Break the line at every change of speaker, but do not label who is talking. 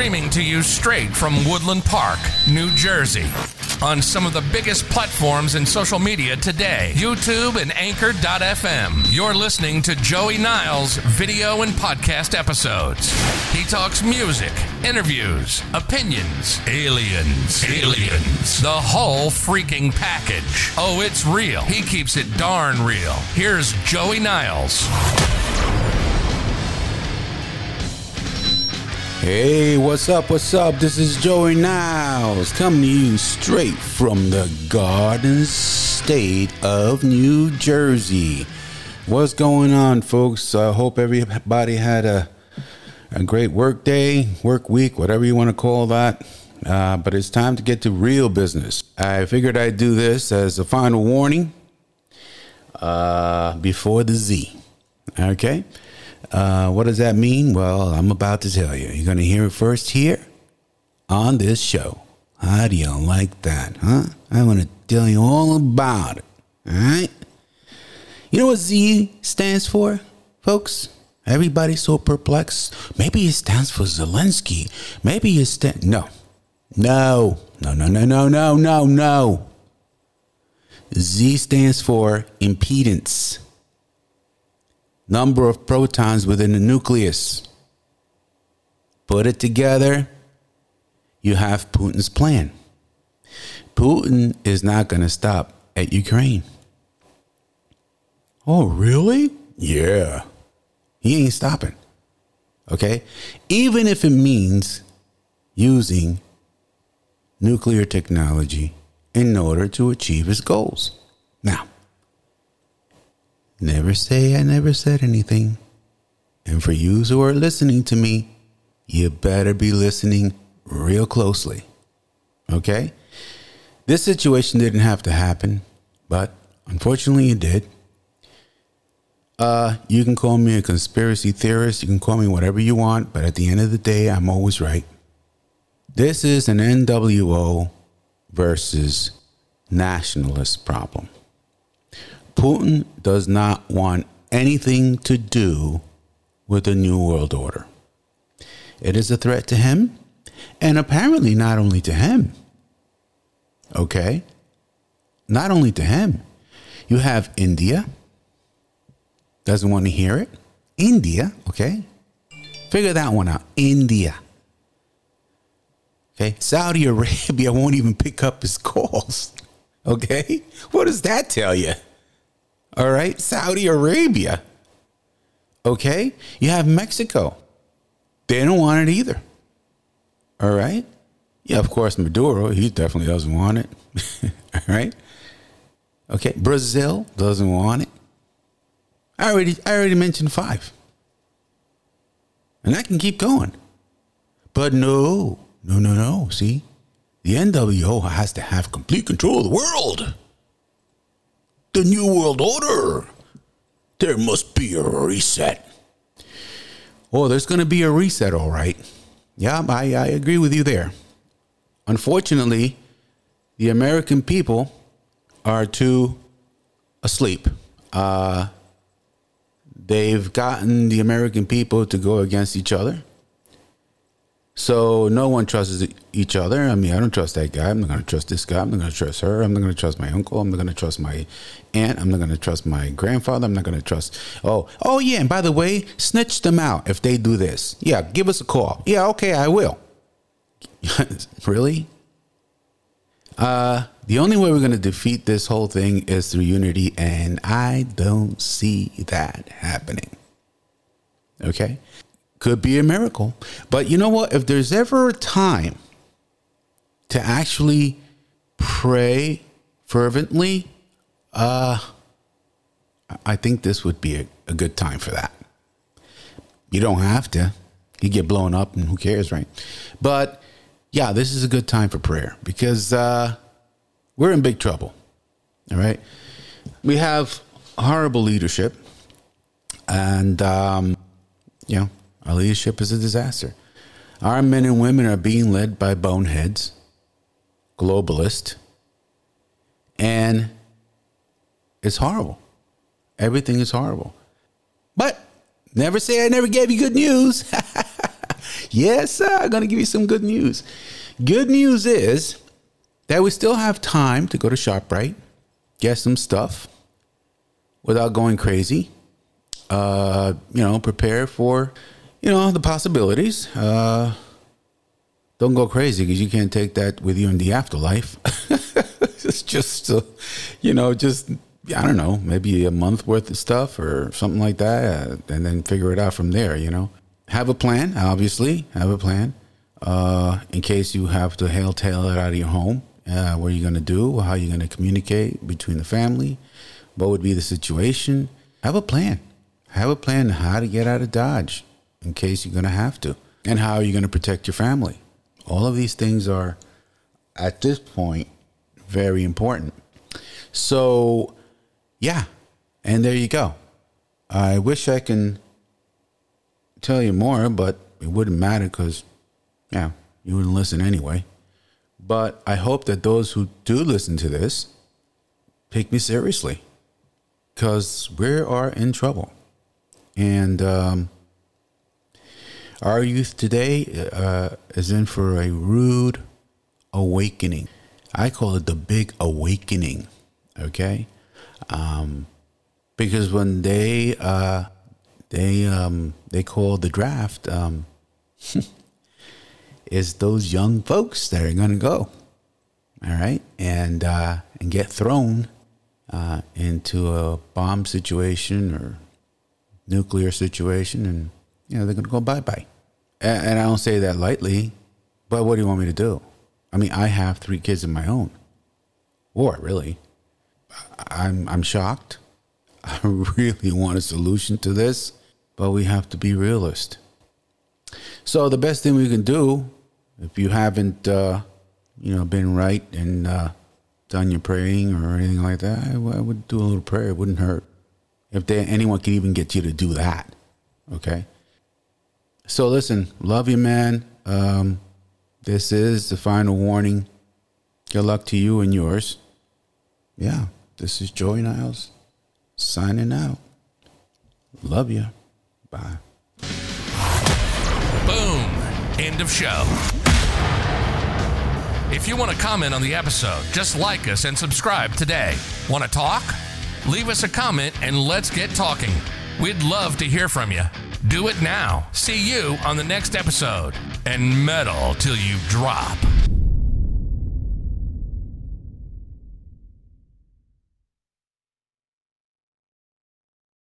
streaming to you straight from Woodland Park, New Jersey. On some of the biggest platforms in social media today YouTube and Anchor.fm. You're listening to Joey Niles' video and podcast episodes. He talks music, interviews, opinions, aliens, aliens, the whole freaking package. Oh, it's real. He keeps it darn real. Here's Joey Niles.
Hey, what's up? What's up? This is Joey Niles coming to you straight from the Garden State of New Jersey. What's going on, folks? I hope everybody had a, a great work day, work week, whatever you want to call that. Uh, but it's time to get to real business. I figured I'd do this as a final warning uh, before the Z. Okay? Uh, what does that mean? Well, I'm about to tell you. You're going to hear it first here on this show. How do you like that, huh? I want to tell you all about it. All right? You know what Z stands for, folks? Everybody's so perplexed. Maybe it stands for Zelensky. Maybe it stands. No. No. No, no, no, no, no, no, no. Z stands for impedance number of protons within the nucleus. Put it together, you have Putin's plan. Putin is not going to stop at Ukraine. Oh, really? Yeah. He ain't stopping. Okay? Even if it means using nuclear technology in order to achieve his goals. Now, Never say I never said anything. And for you who are listening to me, you better be listening real closely. Okay? This situation didn't have to happen, but unfortunately it did. Uh, you can call me a conspiracy theorist, you can call me whatever you want, but at the end of the day, I'm always right. This is an NWO versus nationalist problem. Putin does not want anything to do with the New World Order. It is a threat to him, and apparently not only to him. Okay? Not only to him. You have India, doesn't want to hear it. India, okay? Figure that one out. India. Okay? Saudi Arabia won't even pick up his calls. Okay? What does that tell you? All right. Saudi Arabia. Okay. You have Mexico. They don't want it either. All right. Yeah, of course, Maduro, he definitely doesn't want it. All right. Okay. Brazil doesn't want it. I already I already mentioned five. And I can keep going. But no, no, no, no. See? The NWO has to have complete control of the world the New World Order. There must be a reset. Oh, there's going to be a reset, all right. Yeah, I, I agree with you there. Unfortunately, the American people are too asleep. Uh, they've gotten the American people to go against each other. So no one trusts each other. I mean, I don't trust that guy. I'm not going to trust this guy. I'm not going to trust her. I'm not going to trust my uncle. I'm not going to trust my aunt. I'm not going to trust my grandfather. I'm not going to trust. Oh, oh yeah. And by the way, snitch them out if they do this. Yeah, give us a call. Yeah, okay, I will. really? Uh, the only way we're going to defeat this whole thing is through unity, and I don't see that happening. Okay? Could be a miracle. But you know what? If there's ever a time to actually pray fervently, uh, I think this would be a, a good time for that. You don't have to. You get blown up and who cares, right? But yeah, this is a good time for prayer because uh, we're in big trouble. All right. We have horrible leadership. And, um, you know, our leadership is a disaster. Our men and women are being led by boneheads, globalists, and it's horrible. Everything is horrible. But never say I never gave you good news. Yes, sir. I'm going to give you some good news. Good news is that we still have time to go to ShopRite, get some stuff without going crazy. Uh, you know, prepare for, you know, the possibilities. Uh, don't go crazy because you can't take that with you in the afterlife. it's just, uh, you know, just I don't know, maybe a month worth of stuff or something like that, uh, and then figure it out from there. You know, have a plan. Obviously, have a plan uh, in case you have to hail tail it out of your home. Uh, what are you going to do? How are you going to communicate between the family? What would be the situation? Have a plan. Have a plan how to get out of Dodge in case you're going to have to, and how are you going to protect your family. All of these things are, at this point, very important. So, yeah, and there you go. I wish I can tell you more, but it wouldn't matter because, yeah, you wouldn't listen anyway. But I hope that those who do listen to this take me seriously because we are in trouble. And um, our youth today uh, is in for a rude awakening. I call it the big awakening. Okay, um, because when they uh, they um, they call the draft, um, is those young folks that are going to go, all right, and uh, and get thrown uh, into a bomb situation or nuclear situation, and you know they're going to go bye bye. And, and I don't say that lightly, but what do you want me to do? I mean, I have three kids of my own. Or really, I'm I'm shocked. I really want a solution to this, but we have to be realist. So the best thing we can do, if you haven't, uh, you know, been right and uh, done your praying or anything like that, I, I would do a little prayer. It wouldn't hurt. If anyone could even get you to do that, okay. So listen, love you, man. Um, this is the final warning. Good luck to you and yours. Yeah, this is Joey Niles signing out. Love you. Bye.
Boom. End of show. If you want to comment on the episode, just like us and subscribe today. Want to talk? Leave us a comment and let's get talking. We'd love to hear from you. Do it now. See you on the next episode. And metal till you drop.